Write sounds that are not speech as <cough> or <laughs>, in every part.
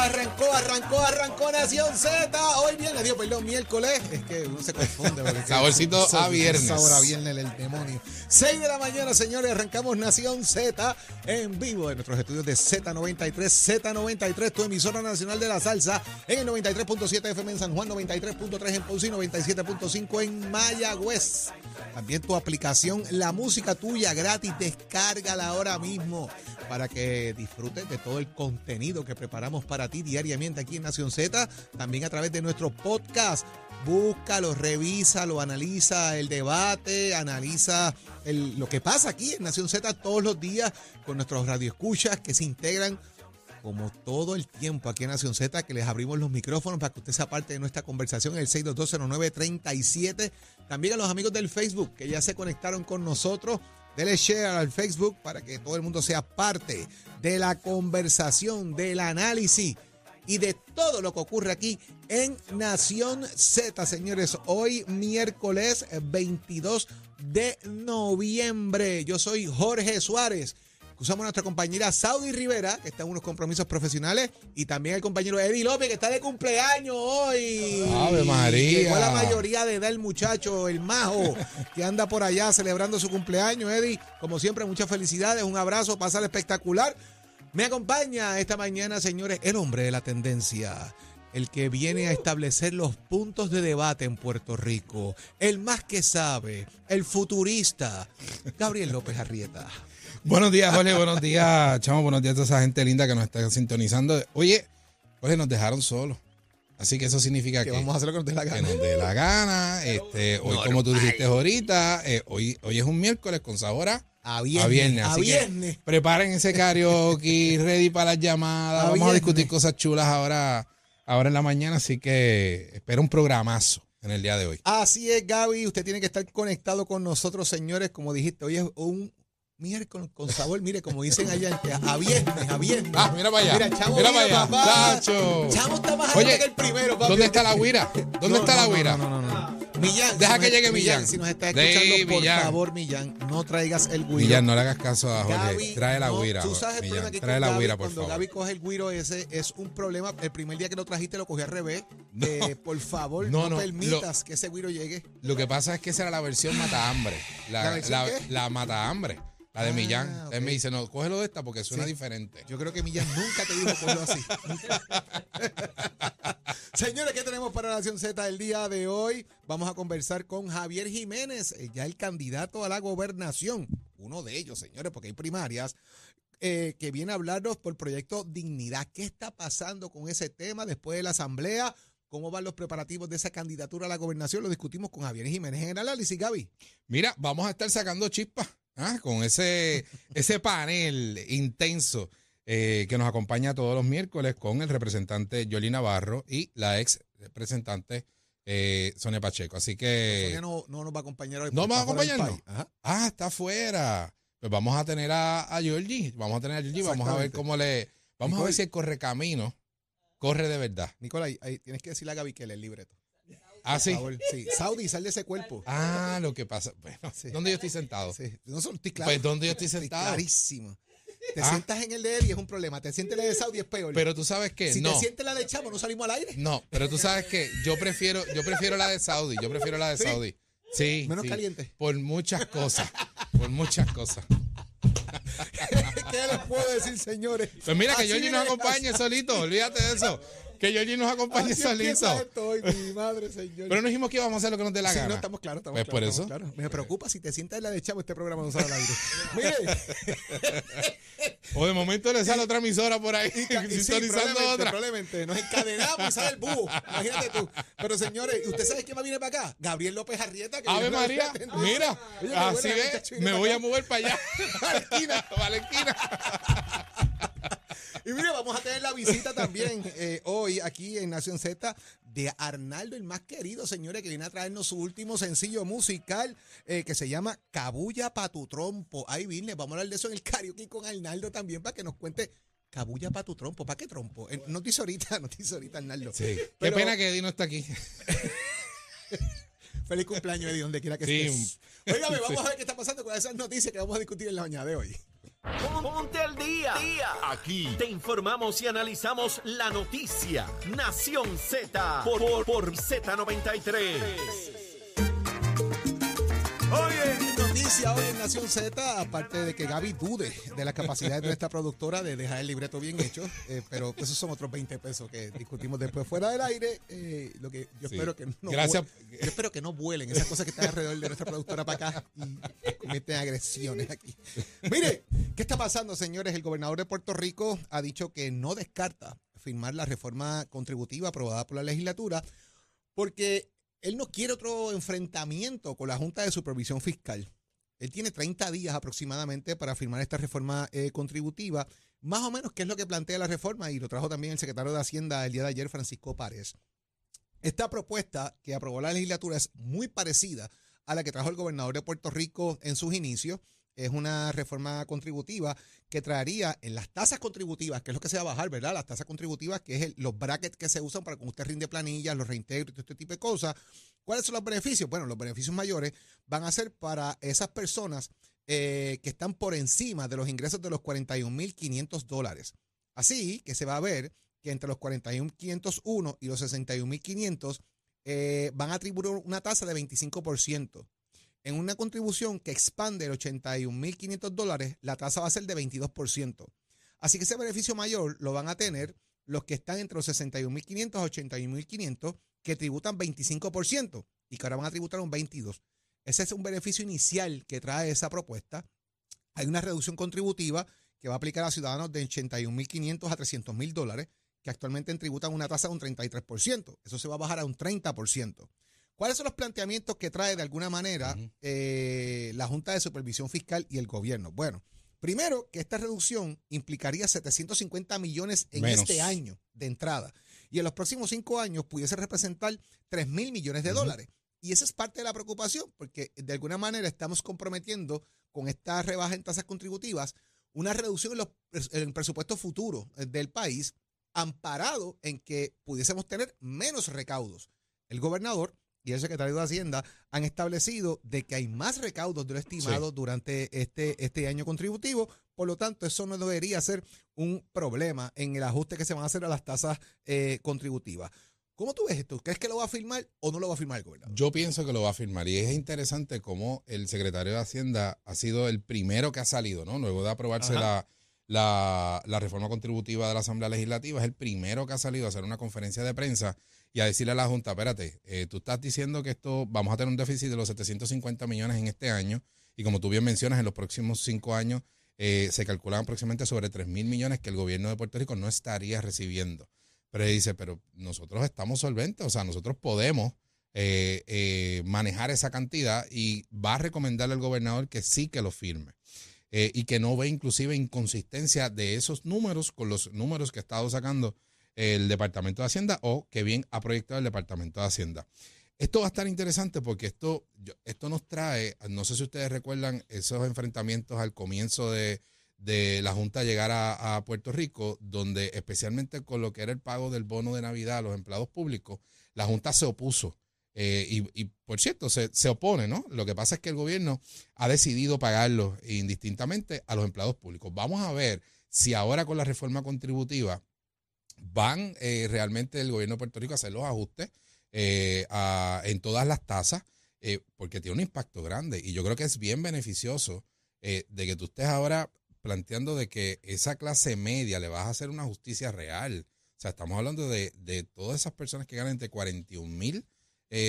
Arrancó, arrancó, arrancó Nación Z. Hoy viene, Dios, perdón, miércoles. Es que uno se confunde. porque- <laughs> Saborcito a viernes. Sabor a viernes, el demonio. 6 de la mañana, señores, arrancamos Nación Z en vivo de nuestros estudios de Z93. Z93, tu emisora nacional de la salsa, en el 93.7 FM en San Juan, 93.3 en Ponce y 97.5 en Mayagüez. También tu aplicación, la música tuya gratis, descárgala ahora mismo para que disfrutes de todo el contenido que preparamos para ti diariamente aquí en Nación Z, también a través de nuestro podcast. Búscalo, revísalo, analiza el debate, analiza lo que pasa aquí en Nación Z todos los días con nuestros radioescuchas que se integran como todo el tiempo aquí en Nación Z, que les abrimos los micrófonos para que usted sea parte de nuestra conversación el 6220937. También a los amigos del Facebook que ya se conectaron con nosotros. Dele share al Facebook para que todo el mundo sea parte de la conversación, del análisis y de todo lo que ocurre aquí en Nación Z, señores. Hoy miércoles 22 de noviembre. Yo soy Jorge Suárez. Usamos a nuestra compañera Saudi Rivera, que está en unos compromisos profesionales, y también el compañero Eddie López, que está de cumpleaños hoy. Ave María. Llegó la mayoría de edad el muchacho, el majo, que anda por allá celebrando su cumpleaños. Eddie, como siempre, muchas felicidades, un abrazo, pasar espectacular. Me acompaña esta mañana, señores, el hombre de la tendencia, el que viene a establecer los puntos de debate en Puerto Rico, el más que sabe, el futurista, Gabriel López Arrieta. Buenos días, Jorge. Buenos días, chamo. Buenos días a toda esa gente linda que nos está sintonizando. Oye, Jorge, nos dejaron solos. Así que eso significa Que que, vamos a hacer lo que nos dé la que gana. nos dé la gana. Este, hoy, como tú dijiste ahorita, eh, hoy, hoy es un miércoles con sabor a, A viernes. a viernes. a Así que viernes. preparen ese karaoke, <laughs> ready para las llamadas. A Vamos a viernes. discutir cosas chulas ahora, ahora en la mañana. Así que espera un programazo en el día de hoy. Así es, Gaby. Usted tiene que estar conectado con nosotros, señores. Como dijiste, hoy es un miércoles con sabor. Mire, como dicen allá, a viernes, a viernes. Ah, mira para allá. Mira, Chamo, mira para allá. papá. Tacho. Chamo está más Oye, alto que el primero, papi. ¿Dónde está la guira? <laughs> ¿Dónde No, está no, la guira? No, no, no, no. Millán, Deja si que llegue Millán. Si nos está escuchando, por Millán. favor, Millán, no traigas el guiro. Millán, no le hagas caso a Jorge. Gaby, Trae la no, guira. Tú sabes el Millán. problema que Trae la Gaby, guira, por cuando favor. Gaby coge el guiro ese es un problema. El primer día que lo trajiste lo cogí al revés. Eh, por favor, no, No, no, permitas que ese guiro llegue. Lo que pasa es que esa era la versión mata hambre. ¿La La, la, la mata hambre. La de Ah, Millán. ok. Él me dice, no, cógelo de esta porque suena Sí. diferente. Yo creo que Millán nunca te dijo cogerlo así. <laughs> Señores, ¿qué tenemos para Nación Z el día de hoy? Vamos a conversar con Javier Jiménez, ya el candidato a la gobernación. Uno de ellos, señores, porque hay primarias. eh, que viene a hablarnos por proyecto Dignidad. ¿Qué está pasando con ese tema después de la asamblea? ¿Cómo van los preparativos de esa candidatura a la gobernación? Lo discutimos con Javier Jiménez en el análisis, Gaby. Mira, vamos a estar sacando chispas ¿ah? con ese, <laughs> ese panel intenso eh, que nos acompaña todos los miércoles con el representante Yoli Navarro y la ex representante eh, Sonia Pacheco. Así que... Sonia no, no nos va a acompañar hoy. ¿No va a acompañarnos? Ah, está afuera. Pues vamos a tener a, a Georgie. Vamos a tener a Georgie. Vamos a ver cómo le. Vamos a ver si el correcamino corre de verdad. Ahí tienes que decirle a Gaby que lee el libreto. Ah, sí. Sí. Saudi, sal de ese cuerpo. Ah, lo que pasa. Bueno, Sí. ¿dónde yo estoy sentado? Sí. No solo estoy claro. Pues, ¿dónde yo estoy Estoy sentado? clarísimo. Te Ah. sientas en el de Eddie es un problema. Te sientes en el de Saudi es peor. Pero tú sabes que si no. te sientes la de Chamo, no salimos al aire. No, pero tú sabes que yo prefiero, yo prefiero la de Saudi. Yo prefiero la de ¿Sí? Saudi. Sí. Menos caliente. Por muchas cosas. Por muchas cosas. <laughs> ¿Qué les puedo decir, señores? Pues mira, que Así Georgie nos acompañe solito. Olvídate de eso. Que Georgie nos acompañe así solito. esto hoy, mi madre, señor. Pero no dijimos que íbamos a hacer lo que nos dé la Sí, gana. no, estamos claros, estamos Pues claros. por eso. claros. Me preocupa si te sientas en la de Chamo, este programa no sale al aire. <laughs> Mire, O de momento le sale otra emisora por ahí, Y y sí, sintonizando probablemente, otra. Probablemente, nos encadenamos y sale el búho. Imagínate tú. Pero señores, ¿usted sabe quién va a venir para acá? Gabriel López Arrieta. Que Ave viene María, mira, Oye, así viene me voy a mover para allá. <laughs> a la <laughs> esquina. a la esquina. Y mire, vamos a tener la visita también eh, hoy aquí en Nación Z de Arnaldo, el más querido, señores, que viene a traernos su último sencillo musical eh, que se llama Cabulla pa' tu trompo. Ahí viene, vamos a hablar de eso en el karaoke con Arnaldo también para que nos cuente Cabulla pa' tu trompo. ¿Para qué trompo? Eh, no te hizo ahorita, no te hizo ahorita, Arnaldo. Sí. Qué pena que Eddie no está aquí. <laughs> Feliz cumpleaños, Eddie, donde quiera que Sí. estés. Óigame, vamos a ver qué está pasando con esas noticias que vamos a discutir en la mañana de hoy. Ponte al día. Aquí te informamos y analizamos la noticia. Nación Z por, por, por Z93. Oye, noticia hoy en Nación Z, aparte de que Gaby dude de la capacidad de nuestra productora de dejar el libreto bien hecho, eh, pero esos son otros 20 pesos que discutimos después fuera del aire. eh, lo que yo Sí. espero que no Gracias. yo espero que no vuelen esas cosas que están alrededor de nuestra productora para acá y cometen agresiones aquí. Mire, ¿qué está pasando, señores? El gobernador de Puerto Rico ha dicho que no descarta firmar la reforma contributiva aprobada por la legislatura porque él no quiere otro enfrentamiento con la Junta de Supervisión Fiscal. Él tiene 30 días aproximadamente para firmar esta reforma eh, contributiva, más o menos qué es lo que plantea la reforma y lo trajo también el secretario de Hacienda el día de ayer, Francisco Párez. Esta propuesta que aprobó la legislatura es muy parecida a la que trajo el gobernador de Puerto Rico en sus inicios. Es una reforma contributiva que traería en las tasas contributivas, que es lo que se va a bajar, ¿verdad? Las tasas contributivas, que es los brackets que se usan para cuando usted rinde planillas, los reintegros y todo este tipo de cosas. ¿Cuáles son los beneficios? Bueno, los beneficios mayores van a ser para esas personas eh, que están por encima de los ingresos de los 41.500 dólares. Así que se va a ver que entre los 41.501 y los 61.500 eh, van a atribuir una tasa de 25%. En una contribución que expande el 81.500 dólares, la tasa va a ser de 22%. Así que ese beneficio mayor lo van a tener los que están entre los 61.500 a 81.500 que tributan 25% y que ahora van a tributar un 22%. Ese es un beneficio inicial que trae esa propuesta. Hay una reducción contributiva que va a aplicar a ciudadanos de 81.500 a 300.000 dólares que actualmente tributan una tasa de un 33%. Eso se va a bajar a un 30%. ¿Cuáles son los planteamientos que trae de alguna manera eh, la Junta de Supervisión Fiscal y el gobierno? Bueno, primero que esta reducción implicaría 750 millones en Menos. este año de entrada y en los próximos cinco años pudiese representar 3 mil millones de dólares. Y esa es parte de la preocupación, porque de alguna manera estamos comprometiendo con esta rebaja en tasas contributivas una reducción en, los, en el presupuesto futuro eh, del país, amparado en que pudiésemos tener menos recaudos. El gobernador y el secretario de Hacienda han establecido de que hay más recaudos de lo estimado durante este, este año contributivo, por lo tanto, eso no debería ser un problema en el ajuste que se van a hacer a las tasas eh, contributivas. ¿Cómo tú ves esto? ¿Crees que lo va a firmar o no lo va a firmar el gobernador? Yo pienso que lo va a firmar y es interesante cómo el secretario de Hacienda ha sido el primero que ha salido, ¿no? Luego de aprobarse la, la reforma contributiva de la Asamblea Legislativa, es el primero que ha salido a hacer una conferencia de prensa y a decirle a la Junta, espérate, eh, tú estás diciendo que esto vamos a tener un déficit de los 750 millones en este año y como tú bien mencionas, en los próximos cinco años eh, se calculan aproximadamente sobre 3 mil millones que el gobierno de Puerto Rico no estaría recibiendo. Pero él dice, pero nosotros estamos solventes, o sea, nosotros podemos eh, manejar esa cantidad y va a recomendarle al gobernador que sí que lo firme. y que no ve inclusive inconsistencia de esos números con los números que ha estado sacando el Departamento de Hacienda o que bien ha proyectado el Departamento de Hacienda. Esto va a estar interesante porque esto, esto nos trae, no sé si ustedes recuerdan esos enfrentamientos al comienzo de, de la Junta llegar a, Puerto Rico, donde especialmente con lo que era el pago del bono de Navidad a los empleados públicos, la Junta se opuso. Eh, y, y, por cierto, se, se opone, ¿no? Lo que pasa es que el gobierno ha decidido pagarlo indistintamente a los empleados públicos. Vamos a ver si ahora con la reforma contributiva van eh, realmente el gobierno de Puerto Rico a hacer los ajustes eh, a- en todas las tasas, eh, porque tiene un impacto grande. Y yo creo que es bien beneficioso eh, de que tú estés ahora planteando de que esa clase media le vas a hacer una justicia real. O sea, estamos hablando de, de todas esas personas que ganan entre 41 mil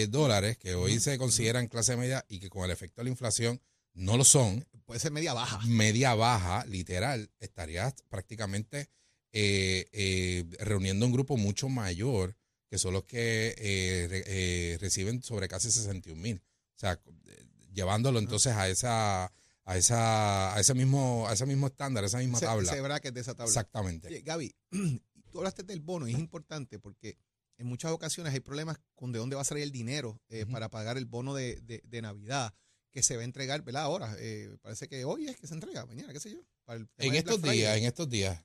dólares, que hoy se consideran clase media y que con el efecto de la inflación no lo son, Puede ser media baja. media baja, literal, estarías prácticamente eh, eh, reuniendo un grupo mucho mayor que son los que eh, eh, reciben sobre casi 61 mil. O sea, eh, llevándolo entonces a esa a esa a ese mismo a ese mismo estándar, a esa misma tabla. ese bracket de esa tabla. Exactamente. Oye, Gaby, <clears throat> tú hablaste del bono y es importante porque en muchas ocasiones hay problemas con de dónde va a salir el dinero eh, para pagar el bono de, de- de Navidad que se va a entregar, ¿verdad? Ahora, eh, parece que hoy es que se entrega, mañana, qué sé yo. Para el tema En estos días, en estos días.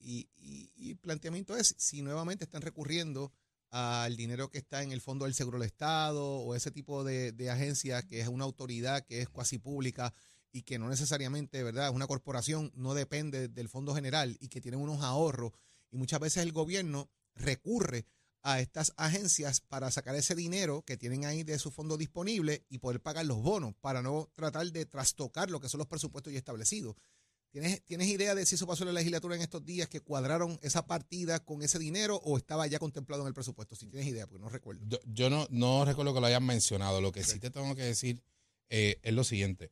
Y, y- y el planteamiento es si nuevamente están recurriendo al dinero que está en el Fondo del Seguro del Estado o ese tipo de, de agencia que es una autoridad que es cuasi pública y que no necesariamente, ¿verdad? Una corporación no depende del Fondo General y que tienen unos ahorros y muchas veces el gobierno recurre a estas agencias para sacar ese dinero que tienen ahí de su fondo disponible y poder pagar los bonos para no tratar de trastocar lo que son los presupuestos ya establecidos. ¿Tienes, ¿Tienes idea de si eso pasó en la legislatura en estos días, que cuadraron esa partida con ese dinero o estaba ya contemplado en el presupuesto? Si tienes idea, porque no recuerdo. Yo, yo no, no recuerdo que lo hayan mencionado. Lo que sí te tengo que decir eh, es lo siguiente.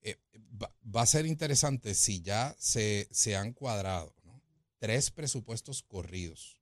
Eh, va, va a ser interesante si ya se, se han cuadrado ¿no? tres presupuestos corridos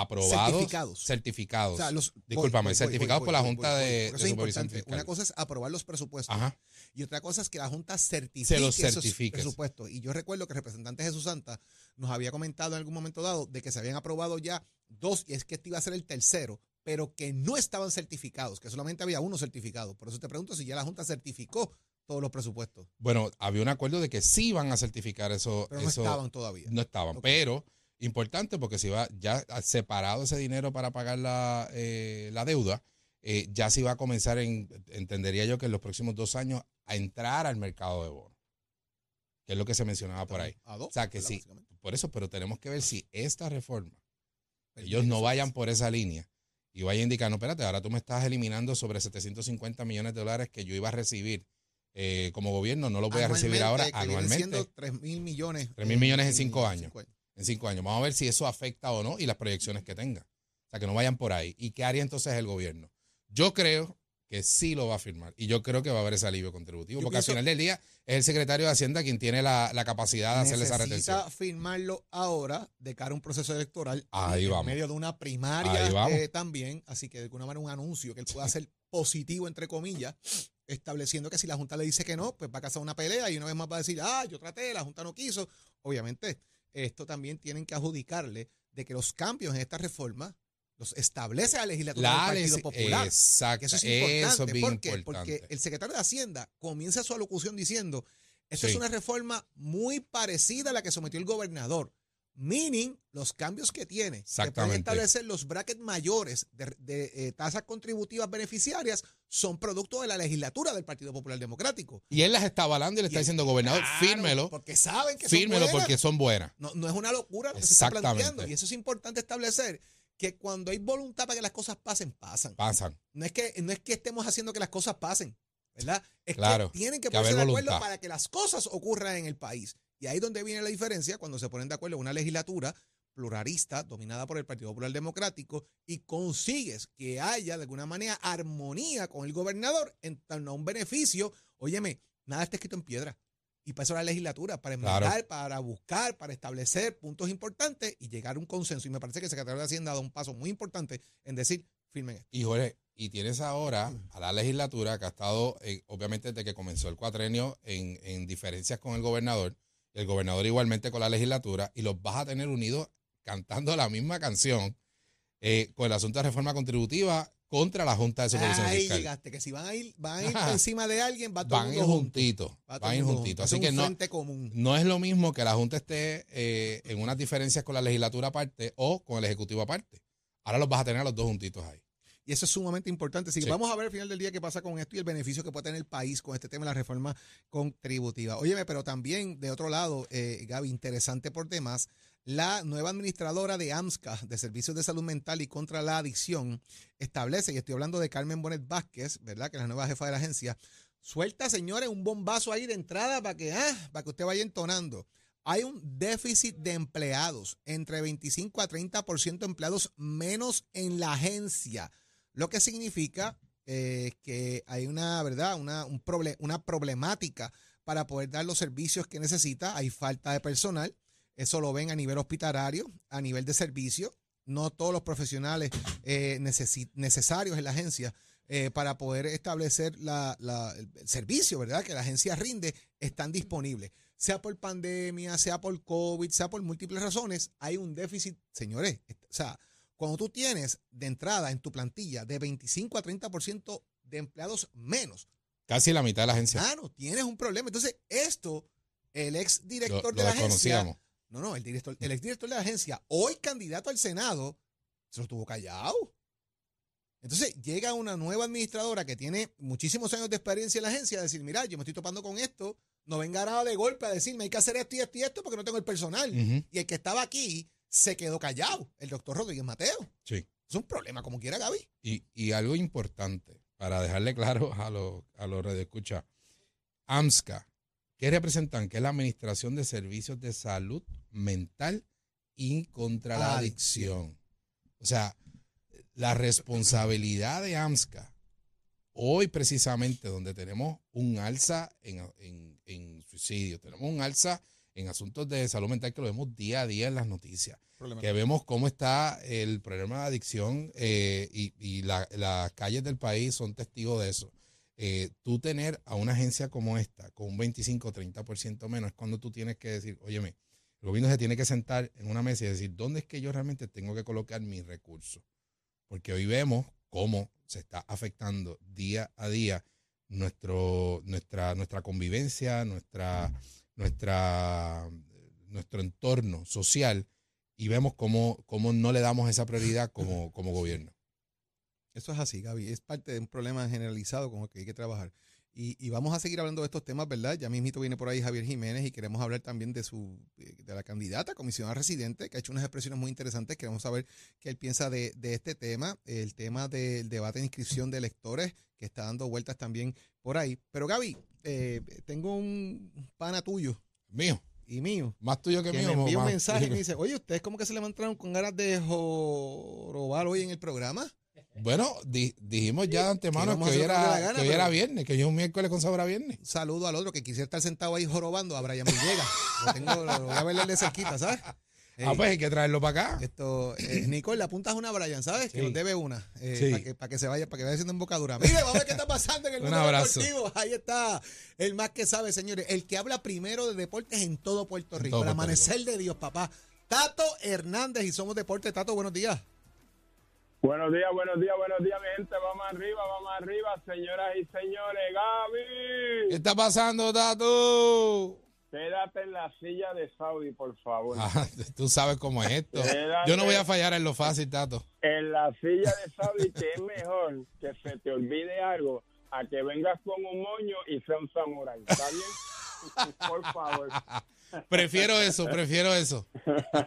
aprobados, Certificados. certificados. O sea, los- Discúlpame, voy, certificados voy, por la Junta de, de es Supervisión. Fiscal. Una cosa es aprobar los presupuestos Ajá. y otra cosa es que la Junta certifique, Se los esos presupuestos. Y yo recuerdo que el representante Jesús Santa nos había comentado en algún momento dado de que se habían aprobado ya dos y es que este iba a ser el tercero, pero que no estaban certificados, que solamente había uno certificado. Por eso te pregunto si ya la Junta certificó todos los presupuestos, Bueno, había un acuerdo de que sí iban a certificar eso. pero no eso- estaban todavía. No estaban, pero importante porque si va ya separado ese dinero para pagar la, eh, la deuda, eh, ya se va a comenzar, en, entendería yo que en los próximos dos años, a entrar al mercado de bonos, que es lo que se mencionaba por ahí. A dos, O sea que sí, por eso, pero tenemos que ver si esta reforma, ellos no vayan por esa línea y vayan indicando, espérate, ahora tú me estás eliminando sobre 750 millones de dólares que yo iba a recibir eh, como gobierno, no los voy a recibir ahora Anualmente, que vienen anualmente. siendo 3 mil millones. 3 mil millones en cinco años. cinco en cinco años. Vamos a ver si eso afecta o no y las proyecciones que tenga. O sea, que no vayan por ahí. ¿Y qué haría entonces el gobierno? Yo creo que sí lo va a firmar y yo creo que va a haber ese alivio contributivo, Yo porque al final del día es el secretario de Hacienda quien tiene la, la capacidad de hacerle esa retención. Necesita firmarlo ahora de cara a un proceso electoral. Ahí vamos. En medio de una primaria Ahí vamos. eh, también. Así que de alguna manera un anuncio que él pueda hacer positivo, entre comillas, estableciendo que si la Junta le dice que no, pues va a casar una pelea y una vez más va a decir, ah, yo traté, la Junta no quiso. Obviamente, esto también tienen que adjudicarle de que los cambios en esta reforma los establece la legislatura La del Partido Popular. Exacto. Eso es Eso importante. es bien ¿Por qué? importante. Porque el secretario de Hacienda comienza su alocución diciendo, esto es una reforma muy parecida a la que sometió el gobernador. Meaning, los cambios que tiene. Se pueden establecer los brackets mayores de, de, eh, tasas contributivas beneficiarias son producto de la legislatura del Partido Popular Democrático. Y él las está avalando y le está Y- diciendo, gobernador, Claro, fírmelo, Porque saben que son fírmelo buenas. porque son buenas. No, no es una locura lo que se está planteando. Y eso es importante establecer que cuando hay voluntad para que las cosas pasen, pasan. Pasan. No es que, no es que estemos haciendo que las cosas pasen, ¿verdad? Es Claro, que tienen que que ponerse de acuerdo voluntad. para que las cosas ocurran en el país. Y ahí es donde viene la diferencia cuando se ponen de acuerdo en una legislatura pluralista dominada por el Partido Popular Democrático y consigues que haya de alguna manera armonía con el gobernador en torno a un beneficio. Óyeme, nada está escrito en piedra. Y para eso la legislatura, para enmendar, Claro. para buscar, para establecer puntos importantes y llegar a un consenso. Y me parece que el secretario de Hacienda ha dado un paso muy importante en decir, firmen esto. Y Jorge, y tienes ahora a la legislatura que ha estado, eh, obviamente desde que comenzó el cuatrenio, en, en diferencias con el gobernador, el gobernador igualmente con la legislatura, y los vas a tener unidos cantando la misma canción eh, con el asunto de reforma contributiva contra la Junta de Supervisión Ahí Fiscal. llegaste, que si van a ir, van a ir Ajá. encima de alguien, va todo Van mundo juntitos, Va van a ir juntitos. Así Es que no, común. no es lo mismo que la Junta esté eh, en unas diferencias con la legislatura aparte o con el Ejecutivo aparte. Ahora los vas a tener a los dos juntitos ahí. Y eso es sumamente importante. Así que Sí. vamos a ver al final del día qué pasa con esto y el beneficio que puede tener el país con este tema de la reforma contributiva. Óyeme, pero también de otro lado, eh, Gaby, interesante por demás, la nueva administradora de AMSCA, de Servicios de Salud Mental y contra la Adicción, establece, y estoy hablando de Carmen Bonet Vázquez, ¿verdad? Que es la nueva jefa de la agencia, suelta, señores, un bombazo ahí de entrada para que, ah, para que usted vaya entonando. Hay un déficit de empleados, entre 25 a 30% de empleados menos en la agencia, lo que significa eh, que hay una, ¿verdad? Una, un proble- una problemática para poder dar los servicios que necesita. Hay falta de personal. Eso lo ven a nivel hospitalario, a nivel de servicio. No todos los profesionales eh, necesarios en la agencia eh, para poder establecer la- la- el servicio, ¿verdad? Que la agencia rinde, están disponibles. Sea por pandemia, sea por COVID, sea por múltiples razones, hay un déficit, señores. O sea, cuando tú tienes de entrada en tu plantilla de 25 a 30% de empleados menos, Casi la mitad de la agencia. mano, tienes un problema. Entonces, esto, el ex director lo de la agencia, no, no, el director, el exdirector de la agencia, hoy candidato al Senado, se lo tuvo callado. Entonces llega una nueva administradora que tiene muchísimos años de experiencia en la agencia a decir, mira, yo me estoy topando con esto, no venga nada de golpe a decirme hay que hacer esto y esto y esto porque no tengo el personal. Y el que estaba aquí se quedó callado, el doctor Rodríguez Mateo. Sí. Es un problema, como quiera Gaby. Y, y algo importante, para dejarle claro <laughs> a los a los radioescuchas, AMSCA, ¿qué representan? Que es la Administración de Servicios de Salud Mental y contra la adicción. O sea, la responsabilidad de AMSCA, hoy precisamente donde tenemos un alza en, en, en suicidio, tenemos un alza en asuntos de salud mental que lo vemos día a día en las noticias que vemos cómo está el problema de adicción eh, y, y la- las calles del país son testigos de eso. Eh, tú tener a una agencia como esta con un 25 o 30% menos es cuando tú tienes que decir, óyeme, el gobierno se tiene que sentar en una mesa y decir, ¿dónde es que yo realmente tengo que colocar mis recursos? Porque hoy vemos cómo se está afectando día a día nuestro, nuestra, nuestra convivencia, nuestra, nuestra, nuestro entorno social y vemos cómo, cómo no le damos esa prioridad como, <laughs> como gobierno. Eso es así, Gaby. Es parte de un problema generalizado con el que hay que trabajar. Y, y vamos a seguir hablando de estos temas, ¿verdad? Ya mismito viene por ahí Javier Jiménez y queremos hablar también de su eh, de la candidata comisionada residente, que ha hecho unas expresiones muy interesantes. Queremos saber qué él piensa de, de este tema, el tema del debate de inscripción de electores, que está dando vueltas también por ahí. Pero Gaby, eh, tengo un pana tuyo Mío, y mío más tuyo que, que mío. me envió un mensaje y me dice, oye, ¿ustedes como que se levantaron con ganas de jorobar hoy en el programa? Bueno, di- dijimos ya de antemano que hoy era, gana, que hoy era viernes, que hoy es un miércoles con sabor a viernes. Saludo al otro que quisiera estar sentado ahí jorobando a Brian Villegas. Lo, tengo, lo voy a verle de cerquita, ¿sabes? Ah, pues hay que traerlo para acá. Esto, eh, Nicole, le apuntas una a Brian, ¿sabes? Que nos debe una. eh, Sí. Para que, para que se vaya, para que vaya haciendo embocadura. Mire, vamos a ver qué está pasando en el Un mundo abrazo. deportivo. Ahí está el más que sabe, señores. El que habla primero de deportes en todo Puerto Rico. todo el Puerto amanecer de Dios, papá. Tato Hernández y Somos Deporte. Tato, buenos días. Buenos días, buenos días, buenos días, mi gente. Vamos arriba, vamos arriba, señoras y señores. ¿Qué Gaby, está pasando, Tato? Quédate en la silla de Saudi, por favor. Ah, tú sabes cómo es esto. Quédate. Yo no voy a fallar en lo fácil, Tato. En la silla de Saudi, que es mejor que se te olvide algo a que vengas con un moño y sea un samurái. ¿Está bien? <laughs> por favor. Prefiero eso, prefiero eso.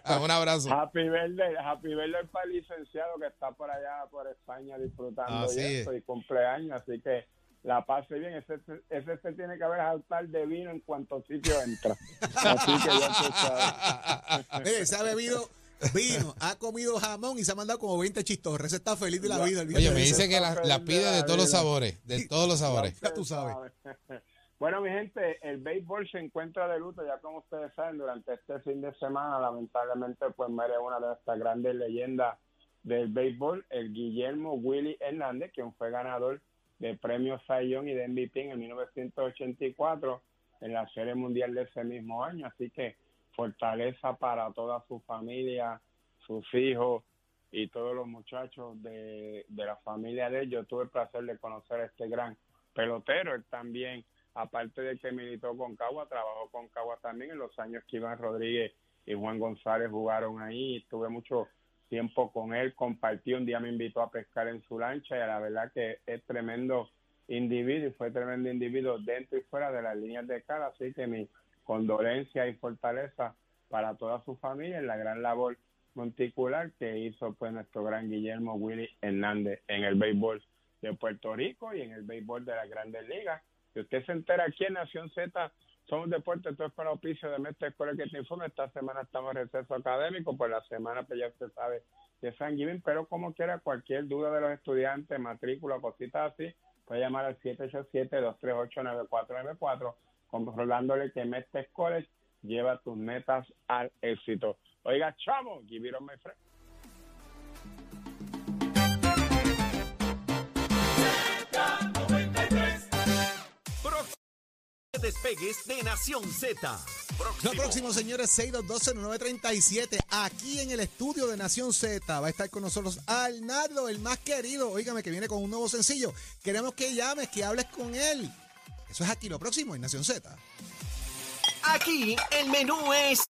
Ah, un abrazo. Happy birthday, happy birthday para el licenciado que está por allá, por España, disfrutando de esto y cumpleaños. Así que la pase bien. Ese, ese se tiene que haber altar de vino en cuanto sitio entra. Así que ya. Mire, se ha bebido vino, ha comido jamón y se ha mandado como 20 chistorres. Ese está feliz de la vida. el Oye, me ese. dice que la, la pide de todos los sabores, de todos los sabores. Ya tú sabes. <laughs> Bueno, mi gente, el béisbol se encuentra de luto, ya como ustedes saben, durante este fin de semana, lamentablemente, pues muere una de estas grandes leyendas del béisbol, el Guillermo Willy Hernández, quien fue ganador de premios Cy Young y de MVP en el 1984 en la Serie Mundial de ese mismo año. Así que fortaleza para toda su familia, sus hijos y todos los muchachos de, de la familia de. Yo tuve el placer de conocer a este gran pelotero. Él también, aparte de que militó con Cagua, trabajó con Cagua también en los años que Iván Rodríguez y Juan González jugaron ahí. Estuve mucho tiempo con él, compartí, un día me invitó a pescar en su lancha y la verdad que es tremendo individuo y fue tremendo individuo dentro y fuera de las líneas de cara, así que mi condolencia y fortaleza para toda su familia en la gran labor monticular que hizo pues nuestro gran Guillermo Willy Hernández en el béisbol de Puerto Rico y en el béisbol de las grandes ligas. Si usted se entera aquí en Nación Z, somos deportes, todo es para auspicio de Mestre Escuela que te informa. Esta semana estamos en receso académico, pues la semana pues ya usted sabe de San Giving, pero como quiera, cualquier duda de los estudiantes, matrícula, cositas así, puede llamar al 787-238-9494, controlándole que Mestre College lleva tus metas al éxito. Oiga, chamo, give it on my. Despegues de Nación Z. Lo próximo, señores, 6220937, aquí en el estudio de Nación Z. Va a estar con nosotros Arnaldo, el más querido. Óigame, que viene con un nuevo sencillo. Queremos que llames, que hables con él. Eso es aquí lo próximo en Nación Z. Aquí el menú es